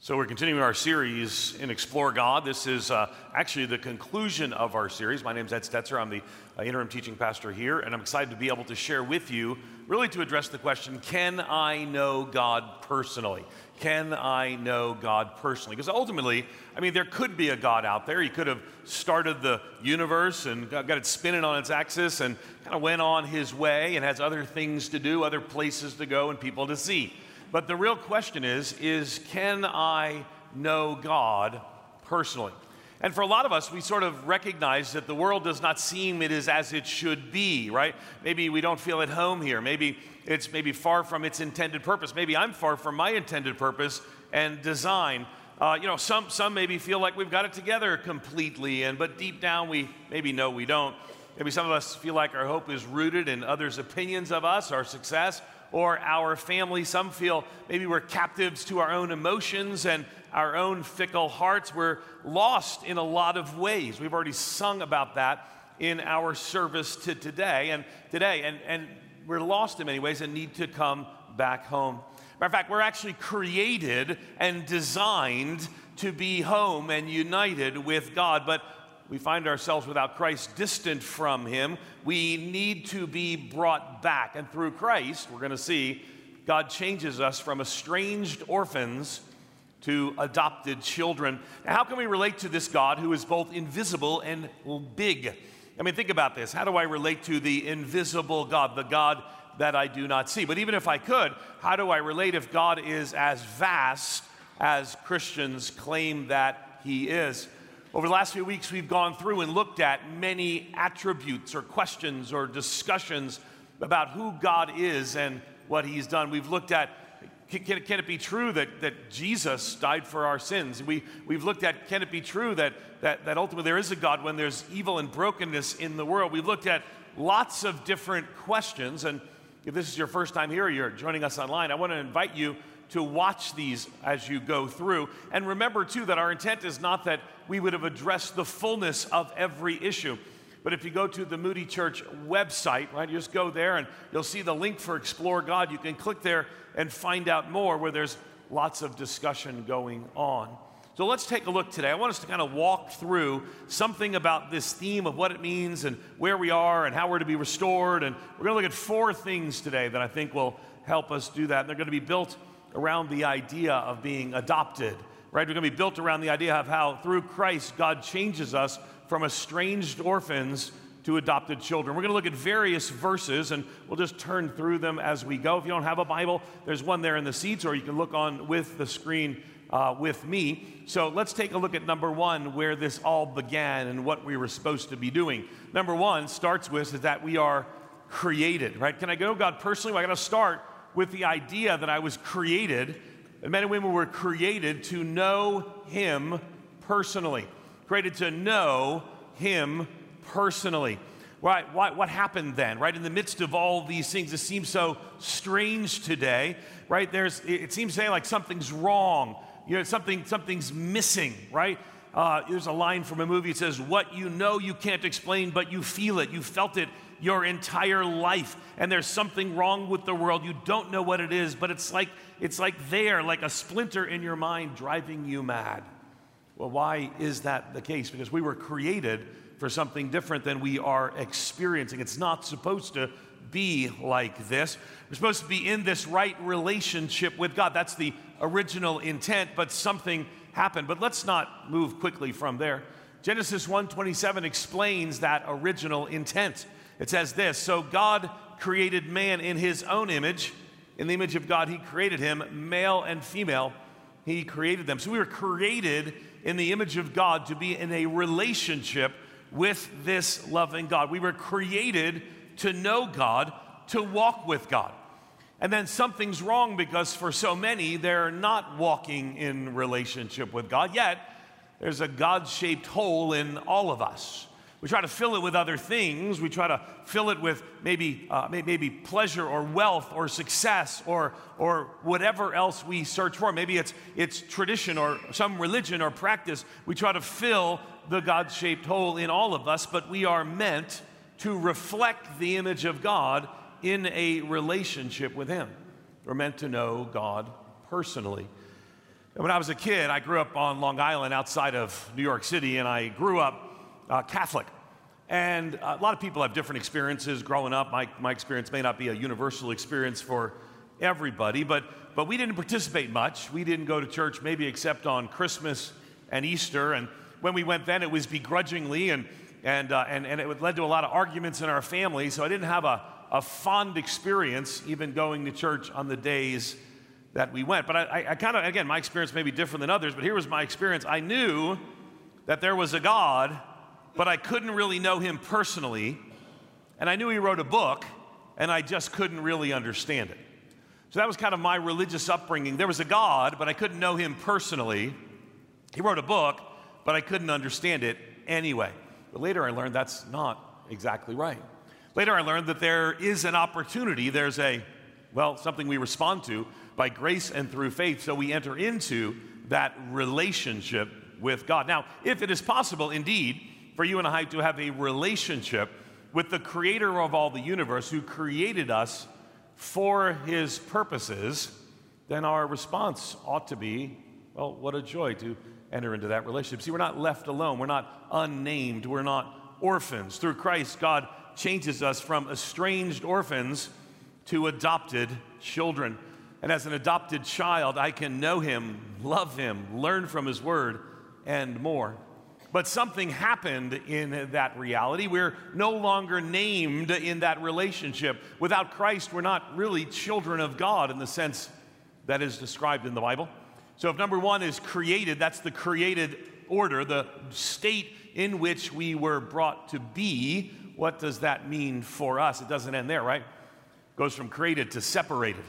So, we're continuing our series in Explore God. This is uh, actually the conclusion of our series. My name is Ed Stetzer. I'm the uh, interim teaching pastor here, and I'm excited to be able to share with you, really to address the question Can I know God personally? Can I know God personally? Because ultimately, I mean, there could be a God out there. He could have started the universe and got, got it spinning on its axis and kind of went on his way and has other things to do, other places to go, and people to see. But the real question is, is can I know God personally? And for a lot of us, we sort of recognize that the world does not seem it is as it should be, right? Maybe we don't feel at home here. Maybe it's maybe far from its intended purpose. Maybe I'm far from my intended purpose and design. Uh, you know, some, some maybe feel like we've got it together completely, and but deep down we maybe know we don't. Maybe some of us feel like our hope is rooted in others' opinions of us, our success, or our family. Some feel maybe we're captives to our own emotions and our own fickle hearts. We're lost in a lot of ways. We've already sung about that in our service to today and today. And, and we're lost in many ways and need to come back home. Matter of fact, we're actually created and designed to be home and united with God. But we find ourselves without Christ distant from Him. We need to be brought back. And through Christ, we're going to see God changes us from estranged orphans to adopted children. Now, how can we relate to this God who is both invisible and big? I mean, think about this. How do I relate to the invisible God, the God that I do not see? But even if I could, how do I relate if God is as vast as Christians claim that He is? Over the last few weeks, we've gone through and looked at many attributes or questions or discussions about who God is and what He's done. We've looked at can, can, can, it be true that, that Jesus died for our sins? We, we've looked at can it be true that, that, that ultimately there is a God when there's evil and brokenness in the world? We've looked at lots of different questions. And if this is your first time here or you're joining us online, I want to invite you to watch these as you go through. And remember, too, that our intent is not that we would have addressed the fullness of every issue. But if you go to the Moody Church website, right, you just go there and you'll see the link for Explore God. You can click there and find out more where there's lots of discussion going on. So let's take a look today. I want us to kind of walk through something about this theme of what it means and where we are and how we're to be restored. And we're going to look at four things today that I think will help us do that. And they're going to be built around the idea of being adopted, right? We're going to be built around the idea of how through Christ, God changes us from estranged orphans to adopted children. We're going to look at various verses and we'll just turn through them as we go. If you don't have a Bible, there's one there in the seats, or you can look on with the screen uh, with me. So let's take a look at number one, where this all began and what we were supposed to be doing. Number one starts with is that we are created, right? Can I go God personally? Well, I got to start with the idea that I was created, and men and women were created to know Him personally, created to know Him personally. Why, why, what happened then, right? In the midst of all these things, it seems so strange today, right? There's, it seems to say like something's wrong, you know, something, something's missing, right? Uh, there's a line from a movie. It says, What you know you can't explain, but you feel it. You felt it your entire life and there's something wrong with the world. You don't know what it is but it's like it's like there like a splinter in your mind driving you mad. Well why is that the case? Because we were created for something different than we are experiencing. It's not supposed to be like this. We're supposed to be in this right relationship with god. That's the original intent but something happened. But let's not move quickly from there. Genesis 1:27 explains that original intent it says this So God created man in his own image. In the image of God, he created him, male and female, he created them. So we were created in the image of God to be in a relationship with this loving God. We were created to know God, to walk with God. And then something's wrong because for so many, they're not walking in relationship with God, yet there's a God shaped hole in all of us. We try to fill it with other things. We try to fill it with maybe, uh, maybe pleasure or wealth or success or, or whatever else we search for. Maybe it's, it's tradition or some religion or practice. We try to fill the God shaped hole in all of us, but we are meant to reflect the image of God in a relationship with Him. We're meant to know God personally. When I was a kid, I grew up on Long Island outside of New York City, and I grew up uh, Catholic. And a lot of people have different experiences growing up. My, my experience may not be a universal experience for everybody, but, but we didn't participate much. We didn't go to church maybe except on Christmas and Easter. And when we went then, it was begrudgingly, and, and, uh, and, and it led to a lot of arguments in our family. So I didn't have a, a fond experience even going to church on the days that we went. But I, I kind of, again, my experience may be different than others, but here was my experience. I knew that there was a God but I couldn't really know him personally. And I knew he wrote a book, and I just couldn't really understand it. So that was kind of my religious upbringing. There was a God, but I couldn't know him personally. He wrote a book, but I couldn't understand it anyway. But later I learned that's not exactly right. Later I learned that there is an opportunity, there's a, well, something we respond to by grace and through faith. So we enter into that relationship with God. Now, if it is possible, indeed, for you and I to have a relationship with the creator of all the universe who created us for his purposes, then our response ought to be, well, what a joy to enter into that relationship. See, we're not left alone, we're not unnamed, we're not orphans. Through Christ, God changes us from estranged orphans to adopted children. And as an adopted child, I can know him, love him, learn from his word, and more. But something happened in that reality. We're no longer named in that relationship. Without Christ, we're not really children of God in the sense that is described in the Bible. So, if number one is created, that's the created order, the state in which we were brought to be. What does that mean for us? It doesn't end there, right? It goes from created to separated.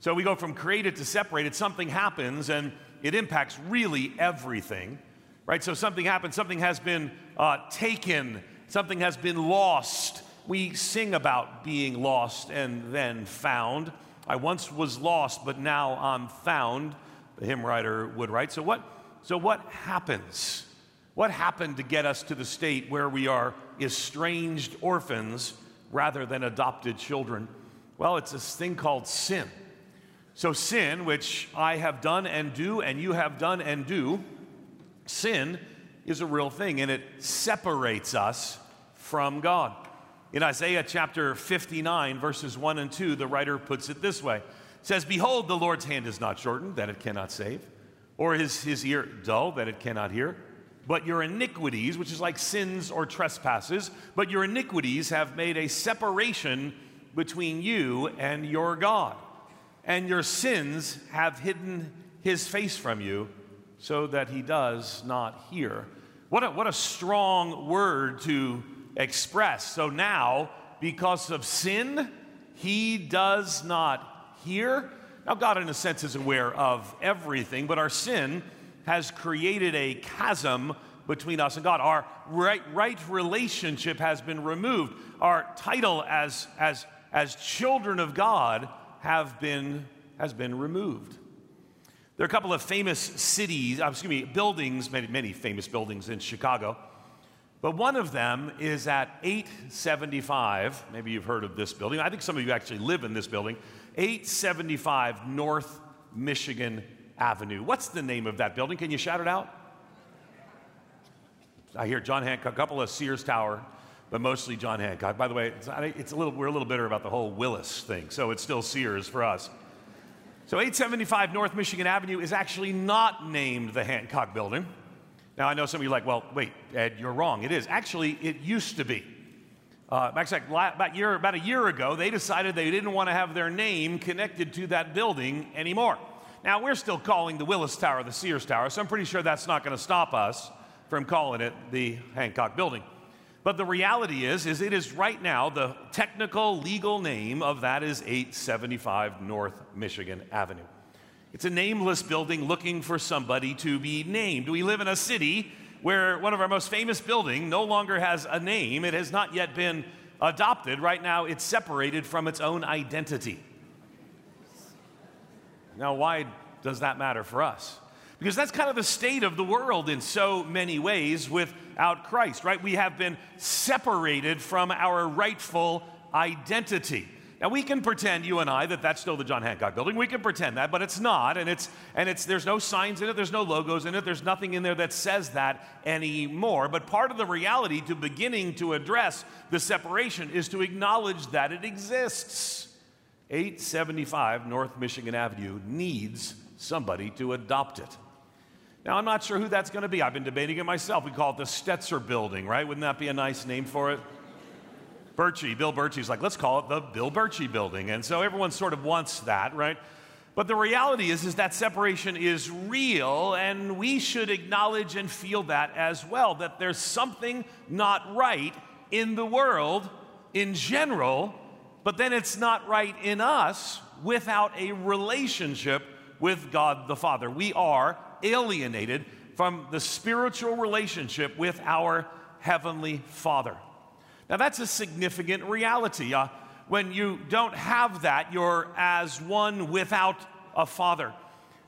So, we go from created to separated. Something happens and it impacts really everything right? So something happened, something has been uh, taken, something has been lost. We sing about being lost and then found. I once was lost, but now I'm found, the hymn writer would write. So, what, so what happens? What happened to get us to the state where we are estranged orphans rather than adopted children? Well, it's this thing called sin. So, sin, which I have done and do, and you have done and do, Sin is a real thing and it separates us from God. In Isaiah chapter 59, verses 1 and 2, the writer puts it this way. It says, Behold, the Lord's hand is not shortened, that it cannot save, or his, his ear dull, that it cannot hear. But your iniquities, which is like sins or trespasses, but your iniquities have made a separation between you and your God. And your sins have hidden his face from you so that he does not hear. What a, what a strong word to express. So now, because of sin, he does not hear. Now, God, in a sense, is aware of everything, but our sin has created a chasm between us and God. Our right, right relationship has been removed. Our title as, as, as children of God have been, has been removed. There are a couple of famous cities, uh, excuse me, buildings, many, many famous buildings in Chicago. But one of them is at 875. Maybe you've heard of this building. I think some of you actually live in this building. 875 North Michigan Avenue. What's the name of that building? Can you shout it out? I hear John Hancock, a couple of Sears Tower, but mostly John Hancock. By the way, it's, it's a little, we're a little bitter about the whole Willis thing, so it's still Sears for us. So 875 North Michigan Avenue is actually not named the Hancock Building. Now, I know some of you are like, well, wait, Ed, you're wrong. It is. Actually, it used to be. Uh, about, year, about a year ago, they decided they didn't want to have their name connected to that building anymore. Now, we're still calling the Willis Tower the Sears Tower, so I'm pretty sure that's not going to stop us from calling it the Hancock Building. But the reality is, is it is right now the technical legal name of that is 875 North Michigan Avenue. It's a nameless building looking for somebody to be named. We live in a city where one of our most famous building no longer has a name. It has not yet been adopted. Right now, it's separated from its own identity. Now, why does that matter for us? Because that's kind of the state of the world in so many ways without Christ, right? We have been separated from our rightful identity. Now we can pretend, you and I, that that's still the John Hancock building. We can pretend that, but it's not. And it's and it's there's no signs in it, there's no logos in it, there's nothing in there that says that anymore. But part of the reality to beginning to address the separation is to acknowledge that it exists. 875 North Michigan Avenue needs somebody to adopt it. Now, I'm not sure who that's going to be. I've been debating it myself. We call it the Stetzer Building, right? Wouldn't that be a nice name for it? Birchie, Bill Birchie's like, let's call it the Bill Birchie Building. And so everyone sort of wants that, right? But the reality is, is that separation is real, and we should acknowledge and feel that as well, that there's something not right in the world in general, but then it's not right in us without a relationship with God the Father. We are alienated from the spiritual relationship with our Heavenly Father. Now, that's a significant reality. Uh, when you don't have that, you're as one without a father.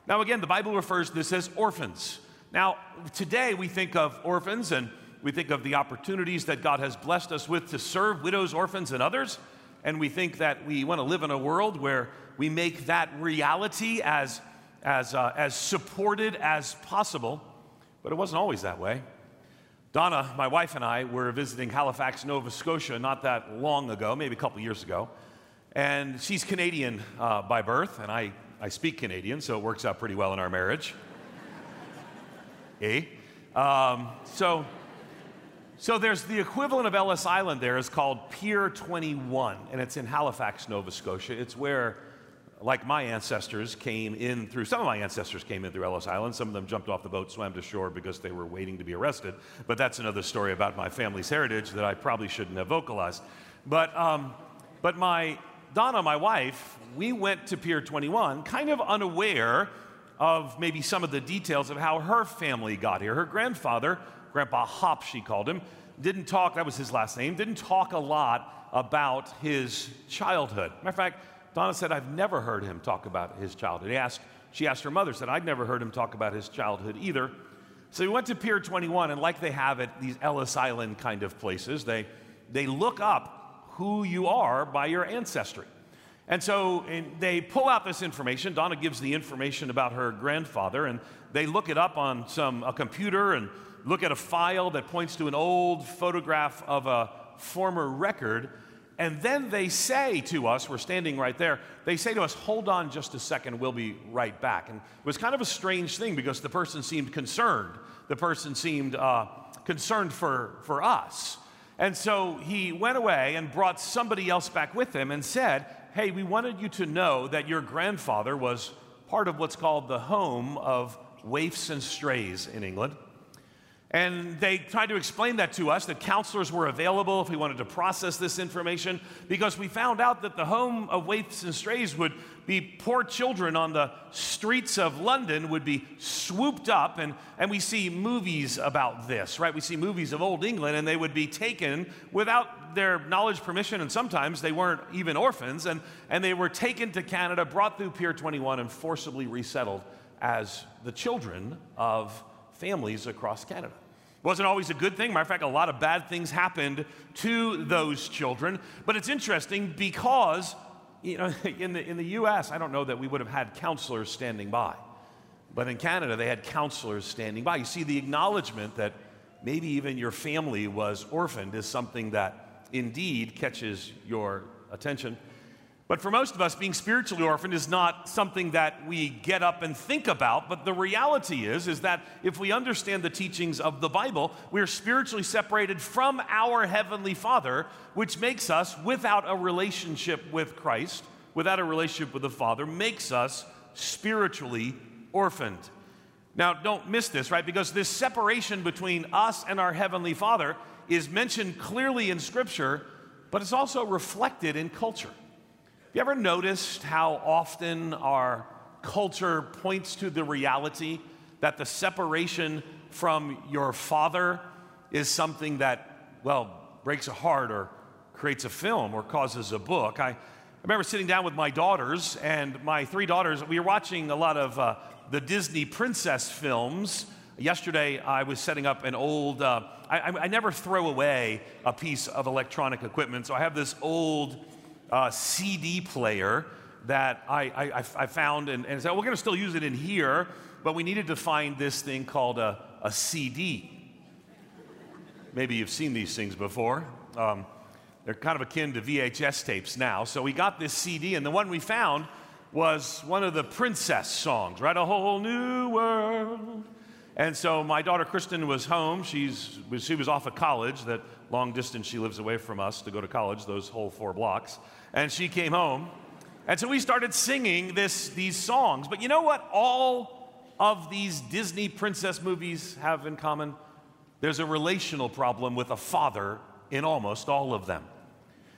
Now, again, the Bible refers to this as orphans. Now, today we think of orphans and we think of the opportunities that God has blessed us with to serve widows, orphans, and others. And we think that we want to live in a world where we make that reality as, as, uh, as supported as possible. But it wasn't always that way. Donna, my wife, and I were visiting Halifax, Nova Scotia not that long ago, maybe a couple years ago. And she's Canadian uh, by birth, and I, I speak Canadian, so it works out pretty well in our marriage. eh? Um, so, so there's the equivalent of Ellis Island there is called Pier 21, and it's in Halifax, Nova Scotia. It's where like my ancestors came in through, some of my ancestors came in through Ellis Island. Some of them jumped off the boat, swam to shore because they were waiting to be arrested. But that's another story about my family's heritage that I probably shouldn't have vocalized. But, um, but my, Donna, my wife, we went to Pier 21 kind of unaware of maybe some of the details of how her family got here. Her grandfather, Grandpa Hop, she called him, didn't talk, that was his last name, didn't talk a lot about his childhood. Matter of fact, Donna said, I've never heard him talk about his childhood. He asked, she asked her mother, said, I'd never heard him talk about his childhood either. So we went to Pier 21, and like they have at these Ellis Island kind of places, they, they look up who you are by your ancestry. And so they pull out this information. Donna gives the information about her grandfather, and they look it up on some a computer and look at a file that points to an old photograph of a former record and then they say to us, we're standing right there, they say to us, hold on just a second, we'll be right back. And it was kind of a strange thing because the person seemed concerned. The person seemed uh, concerned for, for us. And so he went away and brought somebody else back with him and said, Hey, we wanted you to know that your grandfather was part of what's called the home of waifs and strays in England. And they tried to explain that to us that counselors were available if we wanted to process this information because we found out that the home of waifs and strays would be poor children on the streets of London would be swooped up and, and we see movies about this, right? We see movies of old England and they would be taken without their knowledge, permission, and sometimes they weren't even orphans and, and they were taken to Canada, brought through Pier 21 and forcibly resettled as the children of families across Canada. Wasn't always a good thing. Matter of fact, a lot of bad things happened to those children. But it's interesting because, you know, in the, in the US, I don't know that we would have had counselors standing by. But in Canada, they had counselors standing by. You see, the acknowledgement that maybe even your family was orphaned is something that indeed catches your attention. But for most of us, being spiritually orphaned is not something that we get up and think about. But the reality is, is that if we understand the teachings of the Bible, we are spiritually separated from our Heavenly Father, which makes us, without a relationship with Christ, without a relationship with the Father, makes us spiritually orphaned. Now, don't miss this, right? Because this separation between us and our Heavenly Father is mentioned clearly in Scripture, but it's also reflected in culture you ever noticed how often our culture points to the reality that the separation from your father is something that, well, breaks a heart or creates a film or causes a book? I, I remember sitting down with my daughters, and my three daughters, we were watching a lot of uh, the Disney princess films. Yesterday, I was setting up an old, uh, I, I, never throw away a piece of electronic equipment, so I have this old uh, CD player that I, I, I found and, and said, we're going to still use it in here, but we needed to find this thing called a, a CD. Maybe you've seen these things before. Um, they're kind of akin to VHS tapes now. So we got this CD, and the one we found was one of the princess songs, right? A whole new world. And so my daughter Kristen was home. She's, she was off at college, that long distance she lives away from us to go to college, those whole four blocks. And she came home. And so we started singing this, these songs. But you know what all of these Disney princess movies have in common? There's a relational problem with a father in almost all of them.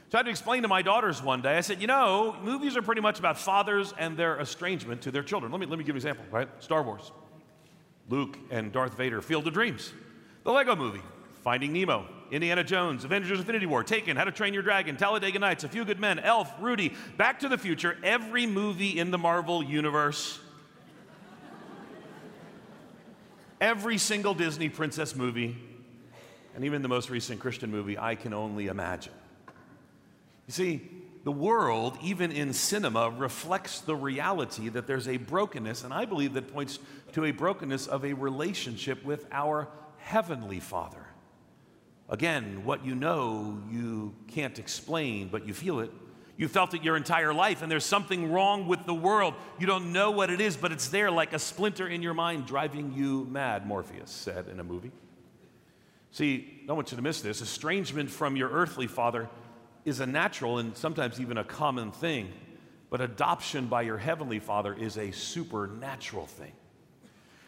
So I had to explain to my daughters one day. I said, you know, movies are pretty much about fathers and their estrangement to their children. Let me, let me give you an example, right? Star Wars, Luke and Darth Vader, Field of Dreams. The Lego movie, Finding Nemo, Indiana Jones, Avengers Infinity War, Taken, How to Train Your Dragon, Talladega Nights, A Few Good Men, Elf, Rudy, Back to the Future, every movie in the Marvel universe, every single Disney princess movie, and even the most recent Christian movie, I Can Only Imagine. You see, the world, even in cinema, reflects the reality that there's a brokenness, and I believe that points to a brokenness of a relationship with our Heavenly Father. Again, what you know, you can't explain, but you feel it. You felt it your entire life, and there's something wrong with the world. You don't know what it is, but it's there like a splinter in your mind driving you mad, Morpheus said in a movie. See, I don't want you to miss this. Estrangement from your earthly father is a natural and sometimes even a common thing, but adoption by your heavenly Father is a supernatural thing.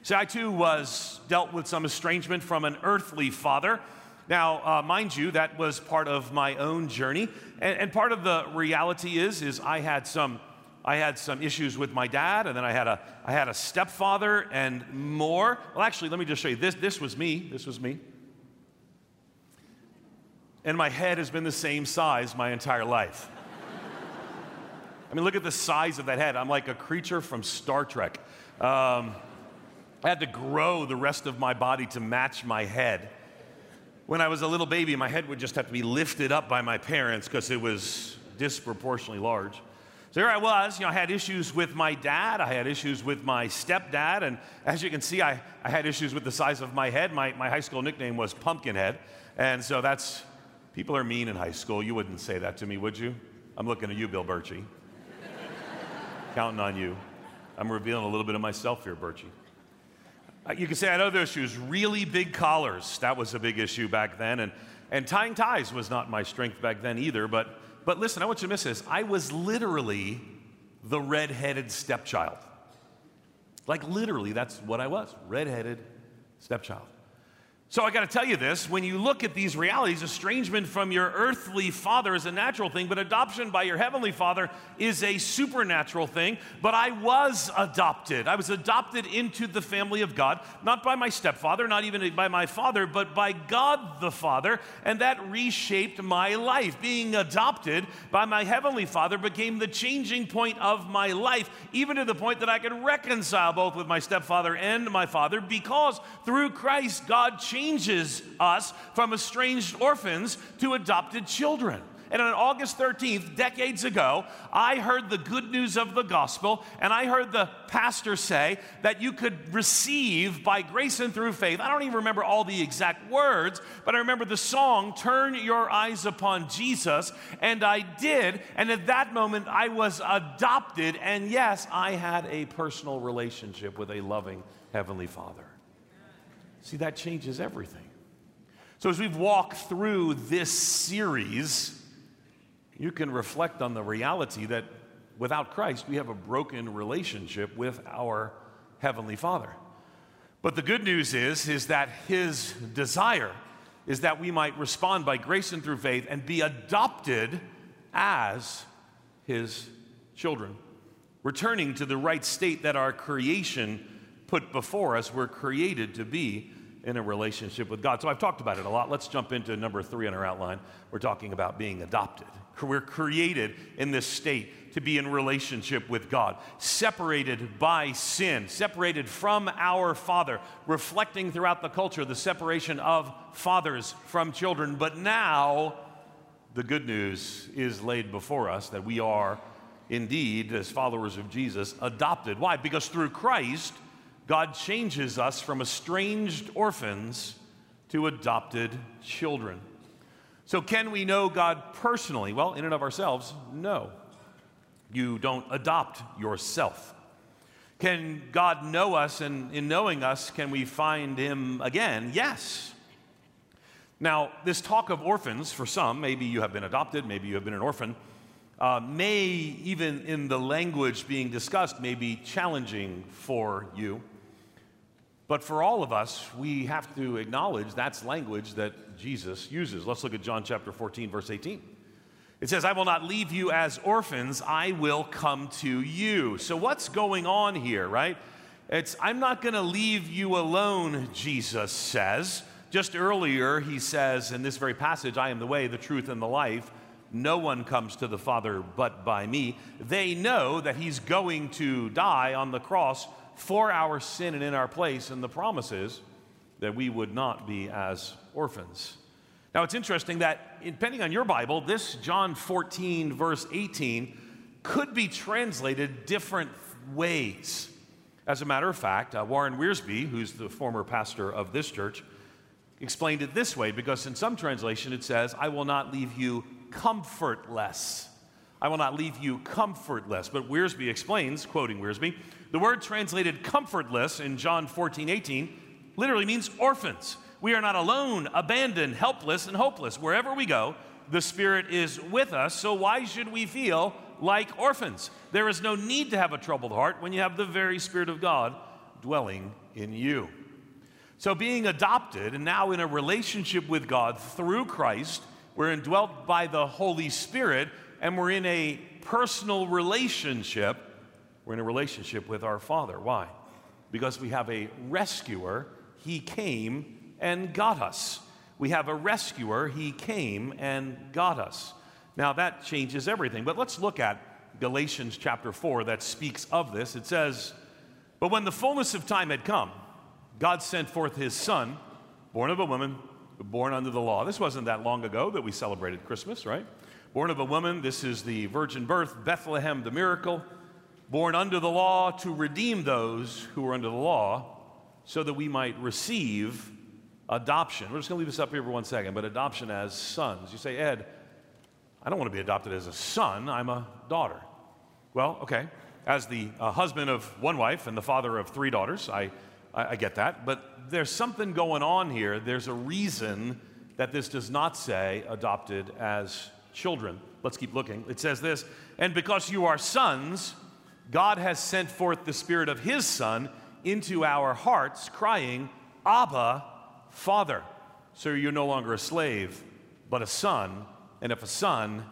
See, I too was dealt with some estrangement from an earthly father. Now, uh, mind you, that was part of my own journey, and, and part of the reality is, is I had some, I had some issues with my dad, and then I had a, I had a stepfather, and more. Well, actually, let me just show you this. This was me. This was me and my head has been the same size my entire life. I mean, look at the size of that head. I'm like a creature from Star Trek. Um, I had to grow the rest of my body to match my head. When I was a little baby, my head would just have to be lifted up by my parents because it was disproportionately large. So here I was, you know, I had issues with my dad, I had issues with my stepdad, and as you can see, I, I had issues with the size of my head. My, my high school nickname was Pumpkinhead, and so that's People are mean in high school. You wouldn't say that to me, would you? I'm looking at you, Bill Birchie. Counting on you. I'm revealing a little bit of myself here, Birchie. Uh, you can say, I know those shoes, really big collars. That was a big issue back then. And, and tying ties was not my strength back then either. But, but listen, I want you to miss this. I was literally the red-headed stepchild. Like literally, that's what I was red-headed stepchild. So I got to tell you this when you look at these realities, estrangement from your earthly father is a natural thing, but adoption by your heavenly father is a supernatural thing. But I was adopted. I was adopted into the family of God, not by my stepfather, not even by my father, but by God the Father. And that reshaped my life. Being adopted by my heavenly father became the changing point of my life, even to the point that I could reconcile both with my stepfather and my father, because through Christ, God changed changes us from estranged orphans to adopted children. And on August 13th, decades ago, I heard the good news of the gospel, and I heard the pastor say that you could receive by grace and through faith. I don't even remember all the exact words, but I remember the song, Turn Your Eyes Upon Jesus, and I did. And at that moment, I was adopted, and yes, I had a personal relationship with a loving Heavenly Father. See, that changes everything. So, as we've walked through this series, you can reflect on the reality that without Christ, we have a broken relationship with our Heavenly Father. But the good news is, is that His desire is that we might respond by grace and through faith and be adopted as His children, returning to the right state that our creation put before us, we're created to be in a relationship with God. So I've talked about it a lot. Let's jump into number three on our outline. We're talking about being adopted. We're created in this state to be in relationship with God, separated by sin, separated from our Father, reflecting throughout the culture the separation of fathers from children. But now the good news is laid before us that we are indeed, as followers of Jesus, adopted. Why? Because through Christ, God changes us from estranged orphans to adopted children. So, can we know God personally? Well, in and of ourselves, no. You don't adopt yourself. Can God know us, and in knowing us, can we find Him again? Yes. Now, this talk of orphans, for some, maybe you have been adopted, maybe you have been an orphan, uh, may, even in the language being discussed, may be challenging for you. But for all of us, we have to acknowledge that's language that Jesus uses. Let's look at John chapter 14, verse 18. It says, I will not leave you as orphans, I will come to you. So, what's going on here, right? It's, I'm not going to leave you alone, Jesus says. Just earlier, he says in this very passage, I am the way, the truth, and the life. No one comes to the Father but by me. They know that he's going to die on the cross for our sin and in our place, and the promise is that we would not be as orphans. Now, it's interesting that, depending on your Bible, this John 14, verse 18, could be translated different ways. As a matter of fact, uh, Warren Wiersbe, who's the former pastor of this church, explained it this way because in some translation it says, I will not leave you comfortless. I will not leave you comfortless. But Wiersbe explains, quoting Wiersbe, the word translated comfortless in John 14, 18 literally means orphans. We are not alone, abandoned, helpless, and hopeless. Wherever we go, the Spirit is with us. So why should we feel like orphans? There is no need to have a troubled heart when you have the very Spirit of God dwelling in you. So, being adopted and now in a relationship with God through Christ, we're indwelt by the Holy Spirit and we're in a personal relationship. We're in a relationship with our Father. Why? Because we have a rescuer. He came and got us. We have a rescuer. He came and got us. Now that changes everything. But let's look at Galatians chapter 4 that speaks of this. It says, But when the fullness of time had come, God sent forth his son, born of a woman, born under the law. This wasn't that long ago that we celebrated Christmas, right? Born of a woman, this is the virgin birth, Bethlehem, the miracle. Born under the law to redeem those who were under the law, so that we might receive adoption. We're just going to leave this up here for one second, but adoption as sons. You say, Ed, I don't want to be adopted as a son, I'm a daughter. Well, okay. As the uh, husband of one wife and the father of three daughters, I I, I get that. But there's something going on here. There's a reason that this does not say adopted as children. Let's keep looking. It says this And because you are sons, God has sent forth the Spirit of His Son into our hearts, crying, Abba, Father. So you're no longer a slave, but a son. And if a son,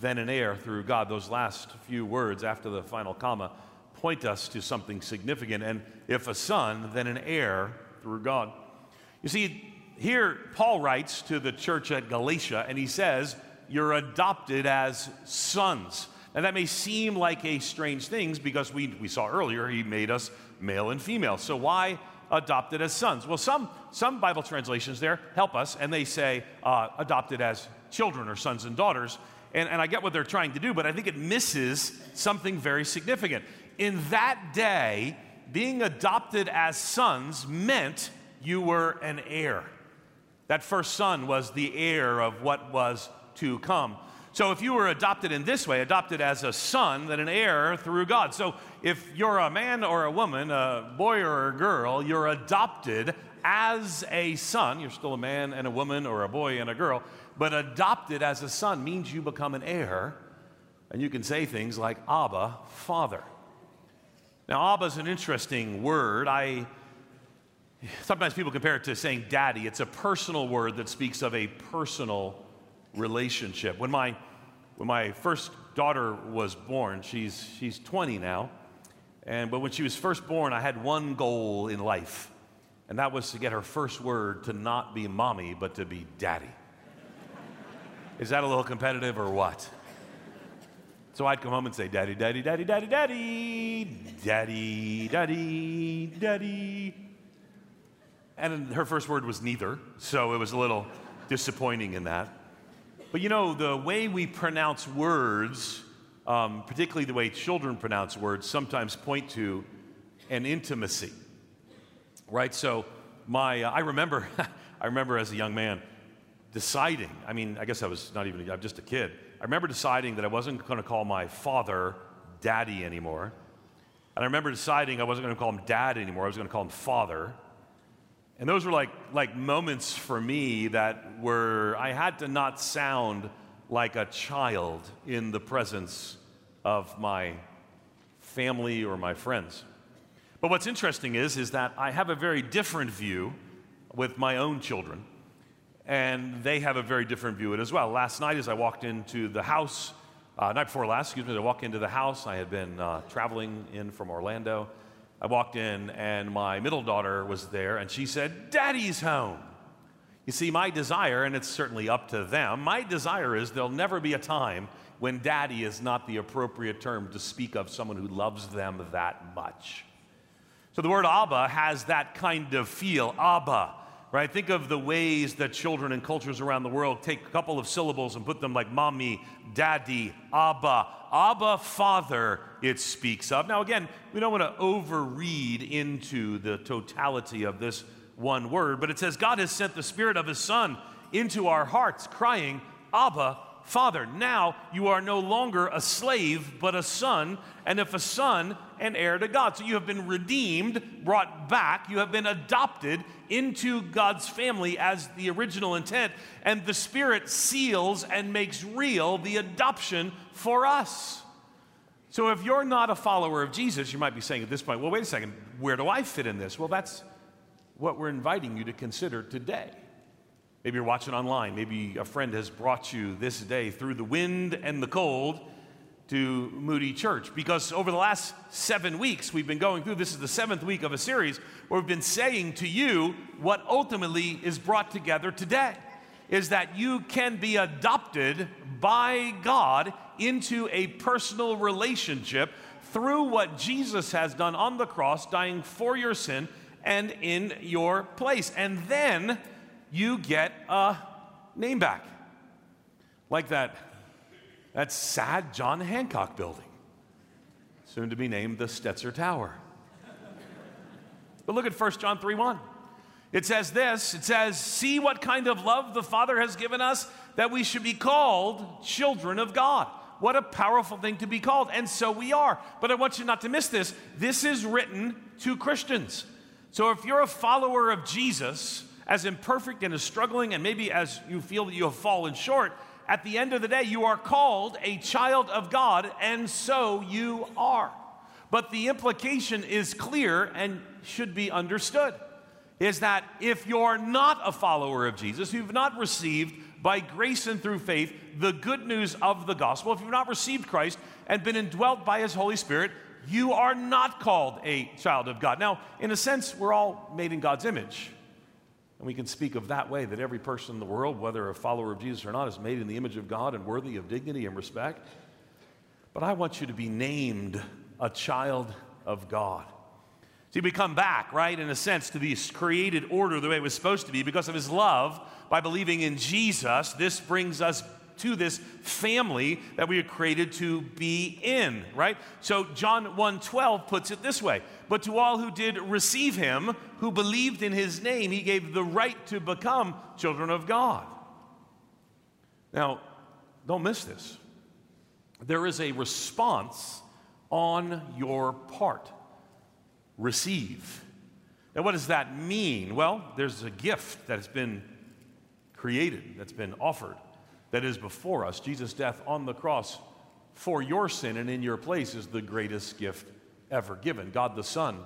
then an heir through God. Those last few words after the final comma point us to something significant. And if a son, then an heir through God. You see, here Paul writes to the church at Galatia, and he says, You're adopted as sons. Now, that may seem like a strange thing because we, we saw earlier he made us male and female. So, why adopted as sons? Well, some, some Bible translations there help us, and they say uh, adopted as children or sons and daughters. And, and I get what they're trying to do, but I think it misses something very significant in that day, being adopted as sons meant you were an heir. That first son was the heir of what was to come. So if you were adopted in this way, adopted as a son, then an heir through God. So if you're a man or a woman, a boy or a girl, you're adopted as a son. You're still a man and a woman or a boy and a girl, but adopted as a son means you become an heir, and you can say things like Abba, Father. Now, Abba is an interesting word. I sometimes people compare it to saying daddy. It's a personal word that speaks of a personal relationship. When my when my first daughter was born, she's she's 20 now. And but when she was first born, I had one goal in life, and that was to get her first word to not be mommy, but to be daddy. Is that a little competitive or what? So I'd come home and say, Daddy, Daddy, Daddy, Daddy, Daddy, Daddy, Daddy, Daddy. And her first word was neither, so it was a little disappointing in that. But you know, the way we pronounce words, um, particularly the way children pronounce words, sometimes point to an intimacy, right? So, my, uh, I remember, I remember as a young man deciding, I mean, I guess I was not even, I'm just a kid. I remember deciding that I wasn't going to call my father daddy anymore. And I remember deciding I wasn't going to call him dad anymore. I was going to call him father. And those were like, like moments for me that were, I had to not sound like a child in the presence of my family or my friends. But what's interesting is, is that I have a very different view with my own children, and they have a very different view as well. Last night, as I walked into the house, uh, night before last, excuse me, I walked into the house. I had been uh, traveling in from Orlando. I walked in, and my middle daughter was there, and she said, Daddy's home. You see, my desire, and it's certainly up to them, my desire is there'll never be a time when daddy is not the appropriate term to speak of someone who loves them that much. So the word Abba has that kind of feel, Abba, right? Think of the ways that children and cultures around the world take a couple of syllables and put them like mommy, daddy, Abba. Abba, father, it speaks of. Now, again, we don't want to overread into the totality of this one word, but it says God has sent the Spirit of His Son into our hearts, crying, Abba, Father, now you are no longer a slave, but a son, and if a son, an heir to God. So you have been redeemed, brought back, you have been adopted into God's family as the original intent, and the Spirit seals and makes real the adoption for us. So if you're not a follower of Jesus, you might be saying at this point, well, wait a second, where do I fit in this? Well, that's what we're inviting you to consider today. Maybe you're watching online. Maybe a friend has brought you this day through the wind and the cold to Moody Church. Because over the last seven weeks, we've been going through this is the seventh week of a series where we've been saying to you what ultimately is brought together today is that you can be adopted by God into a personal relationship through what Jesus has done on the cross, dying for your sin and in your place. And then you get a name back. Like that, that sad John Hancock building, soon to be named the Stetzer Tower. But look at 1 John 3 1. It says this it says, See what kind of love the Father has given us that we should be called children of God. What a powerful thing to be called. And so we are. But I want you not to miss this. This is written to Christians. So if you're a follower of Jesus, as imperfect and as struggling, and maybe as you feel that you have fallen short, at the end of the day, you are called a child of God, and so you are. But the implication is clear and should be understood is that if you're not a follower of Jesus, you've not received by grace and through faith the good news of the gospel, if you've not received Christ and been indwelt by his Holy Spirit, you are not called a child of God. Now, in a sense, we're all made in God's image. And we can speak of that way that every person in the world, whether a follower of Jesus or not, is made in the image of God and worthy of dignity and respect. But I want you to be named a child of God. See, we come back, right, in a sense, to this created order the way it was supposed to be because of his love. By believing in Jesus, this brings us to this family that we are created to be in, right? So John 1:12 puts it this way, but to all who did receive him, who believed in his name, he gave the right to become children of God. Now, don't miss this. There is a response on your part. Receive. Now, what does that mean? Well, there's a gift that has been created, that's been offered that is before us. Jesus' death on the cross for your sin and in your place is the greatest gift ever given. God the Son,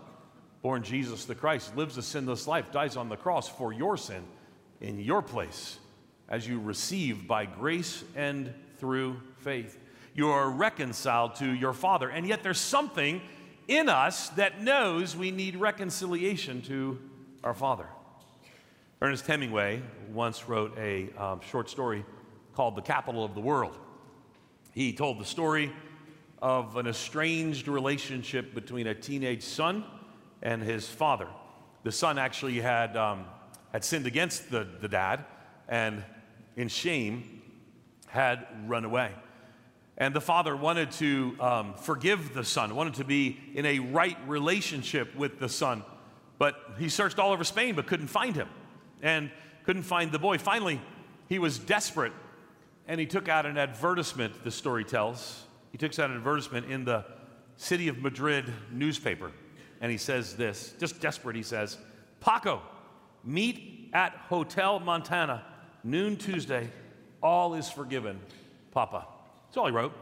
born Jesus the Christ, lives a sinless life, dies on the cross for your sin in your place as you receive by grace and through faith. You are reconciled to your Father, and yet there's something in us that knows we need reconciliation to our Father. Ernest Hemingway once wrote a um, short story called The Capital of the World. He told the story of an estranged relationship between a teenage son and his father. The son actually had, um, had sinned against the, the dad, and in shame, had run away. And the father wanted to um, forgive the son, wanted to be in a right relationship with the son. But he searched all over Spain but couldn't find him and couldn't find the boy. Finally, he was desperate and he took out an advertisement, the story tells. He took out an advertisement in the City of Madrid newspaper. And he says this, just desperate, he says, Paco, meet at Hotel Montana, noon Tuesday. All is forgiven, Papa. That's all he wrote.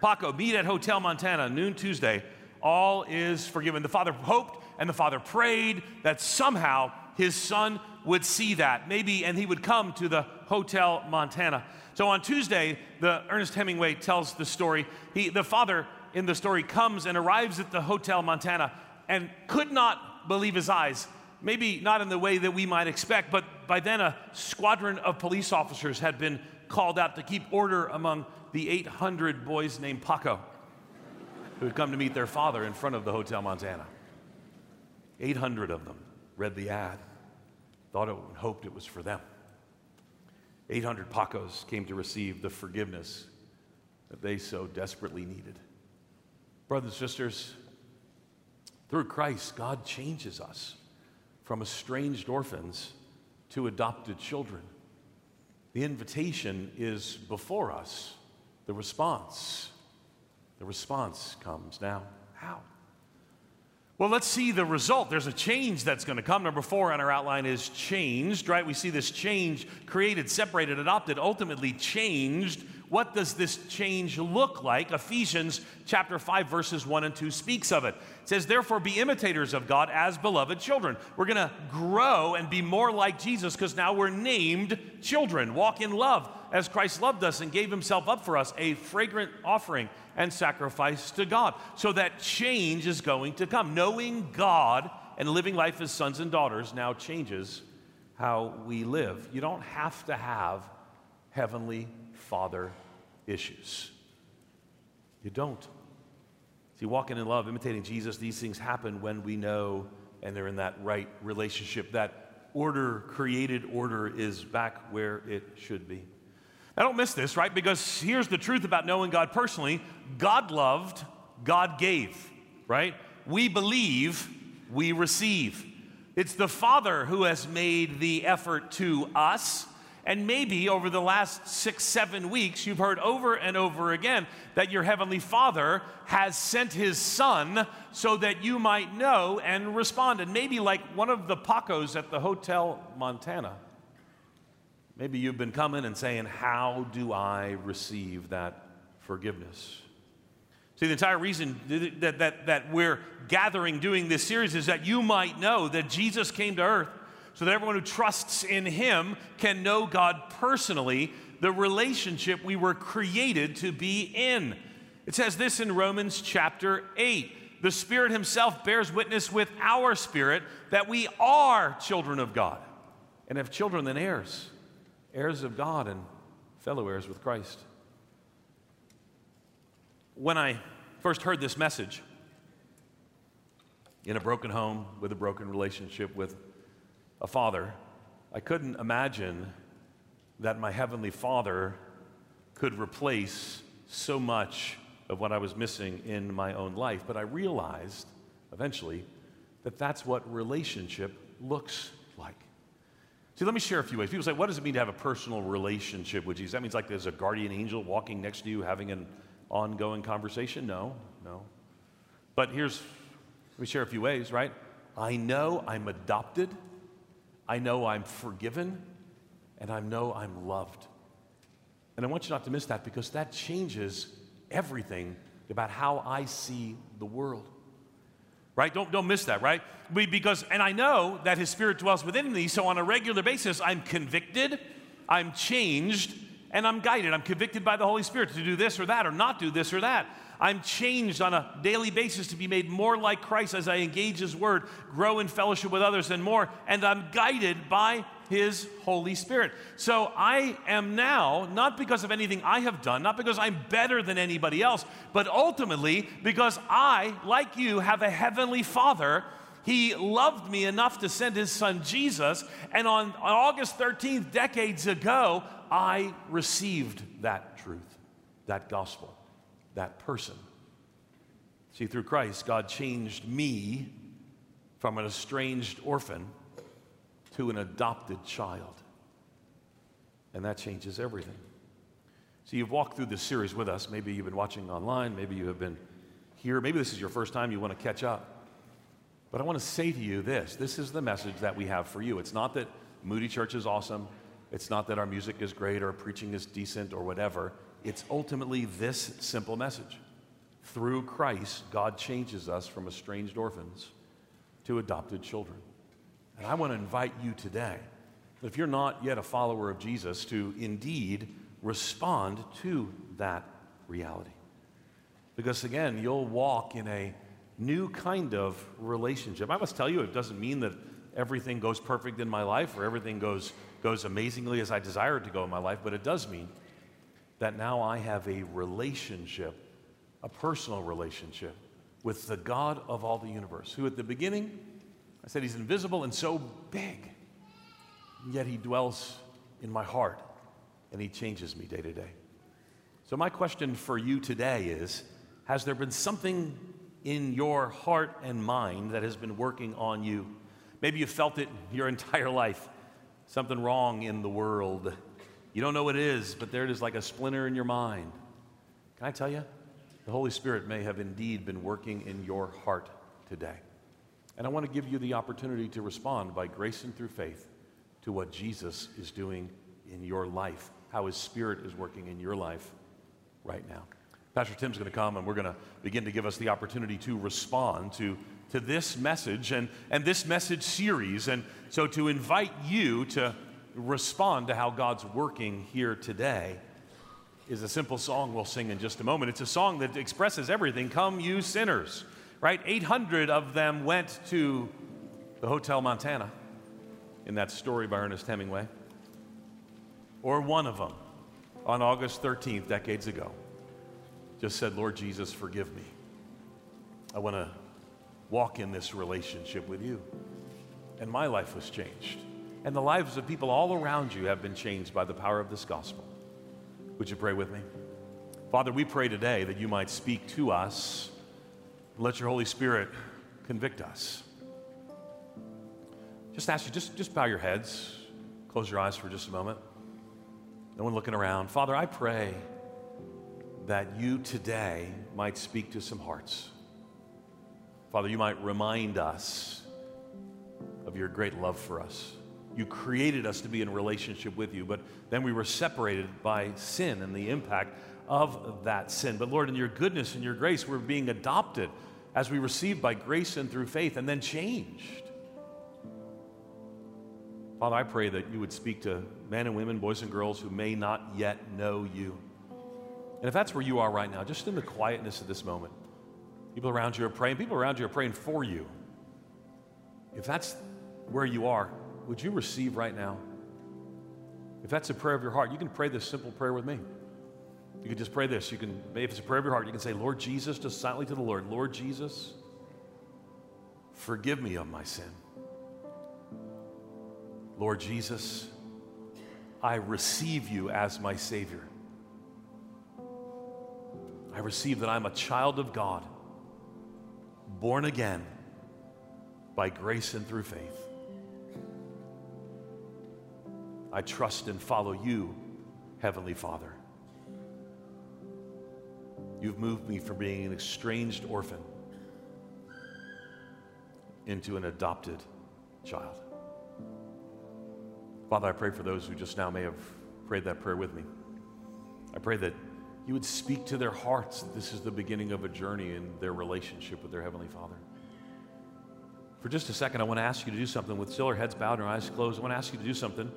Paco, meet at Hotel Montana, noon Tuesday. All is forgiven. The father hoped and the father prayed that somehow his son would see that, maybe, and he would come to the Hotel Montana. So on Tuesday, the Ernest Hemingway tells the story. He, the father in the story comes and arrives at the Hotel Montana and could not believe his eyes. Maybe not in the way that we might expect, but by then a squadron of police officers had been called out to keep order among the 800 boys named Paco who had come to meet their father in front of the Hotel Montana. 800 of them read the ad, thought it hoped it was for them. 800 Pacos came to receive the forgiveness that they so desperately needed. Brothers and sisters, through Christ, God changes us from estranged orphans to adopted children. The invitation is before us, the response. The response comes now. How? Well, let's see the result. There's a change that's going to come. Number four on our outline is changed, right? We see this change created, separated, adopted, ultimately changed. What does this change look like? Ephesians chapter 5, verses 1 and 2 speaks of it. It says, Therefore, be imitators of God as beloved children. We're going to grow and be more like Jesus because now we're named children. Walk in love as Christ loved us and gave himself up for us, a fragrant offering and sacrifice to God. So that change is going to come. Knowing God and living life as sons and daughters now changes how we live. You don't have to have heavenly father issues. You don't. See, walking in love, imitating Jesus, these things happen when we know and they're in that right relationship. That order, created order, is back where it should be. I don't miss this, right? Because here's the truth about knowing God personally God loved, God gave, right? We believe, we receive. It's the Father who has made the effort to us. And maybe over the last six, seven weeks, you've heard over and over again that your Heavenly Father has sent His Son so that you might know and respond. And maybe like one of the Pacos at the Hotel Montana Maybe you've been coming and saying, How do I receive that forgiveness? See, the entire reason that, that, that we're gathering doing this series is that you might know that Jesus came to earth so that everyone who trusts in him can know God personally, the relationship we were created to be in. It says this in Romans chapter 8. The Spirit Himself bears witness with our spirit that we are children of God. And if children, then heirs heirs of God and fellow heirs with Christ. When I first heard this message, in a broken home with a broken relationship with a father, I couldn't imagine that my Heavenly Father could replace so much of what I was missing in my own life. But I realized eventually that that's what relationship looks like. See, let me share a few ways. People say, what does it mean to have a personal relationship with Jesus? That means like there's a guardian angel walking next to you having an ongoing conversation? No, no. But here's, let me share a few ways, right? I know I'm adopted, I know I'm forgiven, and I know I'm loved. And I want you not to miss that because that changes everything about how I see the world right? Don't, don't miss that, right? We, because, and I know that His Spirit dwells within me, so on a regular basis, I'm convicted, I'm changed, and I'm guided. I'm convicted by the Holy Spirit to do this or that, or not do this or that. I'm changed on a daily basis to be made more like Christ as I engage His Word, grow in fellowship with others, and more. And I'm guided by his Holy Spirit. So I am now, not because of anything I have done, not because I'm better than anybody else, but ultimately because I, like you, have a heavenly Father He loved me enough to send his son Jesus. And on, August 13th, decades ago, I received that truth, that gospel, that person. See, through Christ, God changed me from an estranged orphan to an adopted child. And that changes everything. So you've walked through this series with us. Maybe you've been watching online, maybe you have been here, maybe this is your first time, you want to catch up. But I want to say to you this this is the message that we have for you. It's not that Moody Church is awesome, it's not that our music is great or preaching is decent or whatever. It's ultimately this simple message. Through Christ, God changes us from estranged orphans to adopted children. And I want to invite you today, if you're not yet a follower of Jesus, to indeed respond to that reality. Because again, you'll walk in a new kind of relationship. I must tell you, it doesn't mean that everything goes perfect in my life or everything goes, goes amazingly as I desire it to go in my life, but it does mean that now I have a relationship, a personal relationship with the God of all the universe, who at the beginning, I said he's invisible and so big, and yet he dwells in my heart and he changes me day to day. So, my question for you today is Has there been something in your heart and mind that has been working on you. Maybe you felt it your entire life, something wrong in the world. You don't know what it is, but there it is like a splinter in your mind. Can I tell you? The Holy Spirit may have indeed been working in your heart today. And I want to give you the opportunity to respond by grace and through faith to what Jesus is doing in your life, how His Spirit is working in your life right now. Pastor Tim's going to come and we're going to begin to give us the opportunity to respond to, to this message and, and this message series. And so to invite you to respond to how God's working here today is a simple song we'll sing in just a moment. It's a song that expresses everything Come, you sinners, right? 800 of them went to the Hotel Montana in that story by Ernest Hemingway, or one of them on August 13th, decades ago just said, Lord Jesus, forgive me. I want to walk in this relationship with you. And my life was changed. And the lives of people all around you have been changed by the power of this gospel. Would you pray with me? Father, we pray today that you might speak to us. Let your Holy Spirit convict us. Just ask you, just, just bow your heads, close your eyes for just a moment. No one looking around. Father, I pray that you today might speak to some hearts. Father, you might remind us of your great love for us. You created us to be in relationship with you, but then we were separated by sin and the impact of that sin. But Lord, in your goodness and your grace, we're being adopted as we receive by grace and through faith and then changed. Father, I pray that you would speak to men and women, boys and girls who may not yet know you. And if that's where you are right now, just in the quietness of this moment, people around you are praying, people around you are praying for you. If that's where you are, would you receive right now? If that's a prayer of your heart, you can pray this simple prayer with me. You can just pray this. You can, if it's a prayer of your heart, you can say, Lord Jesus, just silently to the Lord, Lord Jesus, forgive me of my sin. Lord Jesus, I receive you as my Savior. I receive that I'm a child of God, born again by grace and through faith. I trust and follow you, Heavenly Father. You've moved me from being an estranged orphan into an adopted child. Father, I pray for those who just now may have prayed that prayer with me. I pray that you would speak to their hearts this is the beginning of a journey in their relationship with their Heavenly Father. For just a second, I want to ask you to do something with still our heads bowed and our eyes closed. I want to ask you to do something.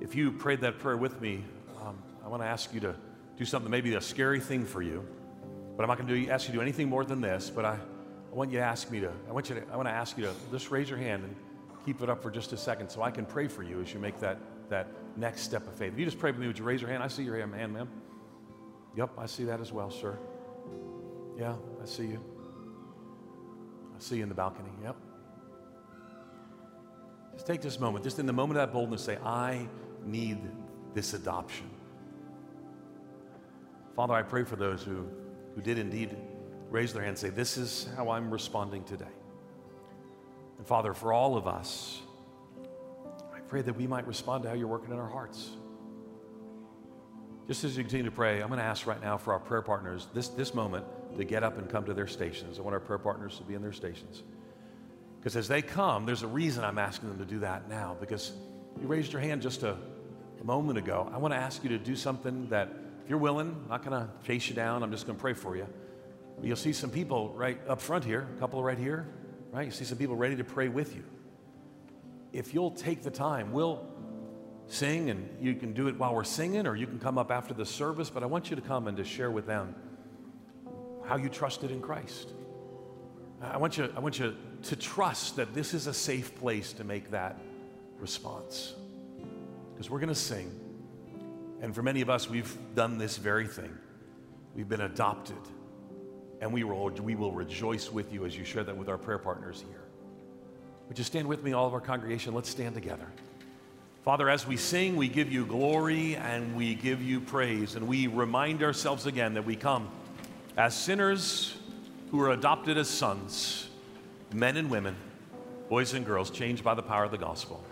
If you prayed that prayer with me, um, I want to ask you to do something, maybe a scary thing for you, but I'm not going to ask you to do anything more than this. But I, I want you to ask me to, I want you to, I want to ask you to just raise your hand and keep it up for just a second so I can pray for you as you make that, that next step of faith. If you just pray with me, would you raise your hand? I see your hand, ma'am. Yep, I see that as well, sir. Yeah, I see you. I see you in the balcony. Yep. Just take this moment, just in the moment of that boldness, say, I need this adoption. Father, I pray for those who, who did indeed raise their hand and say, This is how I'm responding today. And Father, for all of us, I pray that we might respond to how you're working in our hearts. Just as you continue to pray, I'm going to ask right now for our prayer partners this, this moment to get up and come to their stations. I want our prayer partners to be in their stations. Because as they come, there's a reason I'm asking them to do that now. Because you raised your hand just a, moment ago. I want to ask you to do something that, if you're willing, I'm not going to chase you down. I'm just going to pray for you. You'll see some people right up front here, a couple right here, right? You see some people ready to pray with you. If you'll take the time, we'll sing and you can do it while we're singing or you can come up after the service, but I want you to come and to share with them how you trusted in Christ. I want you, I want you to trust that this is a safe place to make that response. Because we're going to sing. And for many of us, we've done this very thing. We've been adopted. And we will, we will rejoice with you as you share that with our prayer partners here. Would you stand with me, all of our congregation? Let's stand together. Father, as we sing, we give you glory and we give you praise. And we remind ourselves again that we come as sinners who are adopted as sons, men and women, boys and girls, changed by the power of the gospel.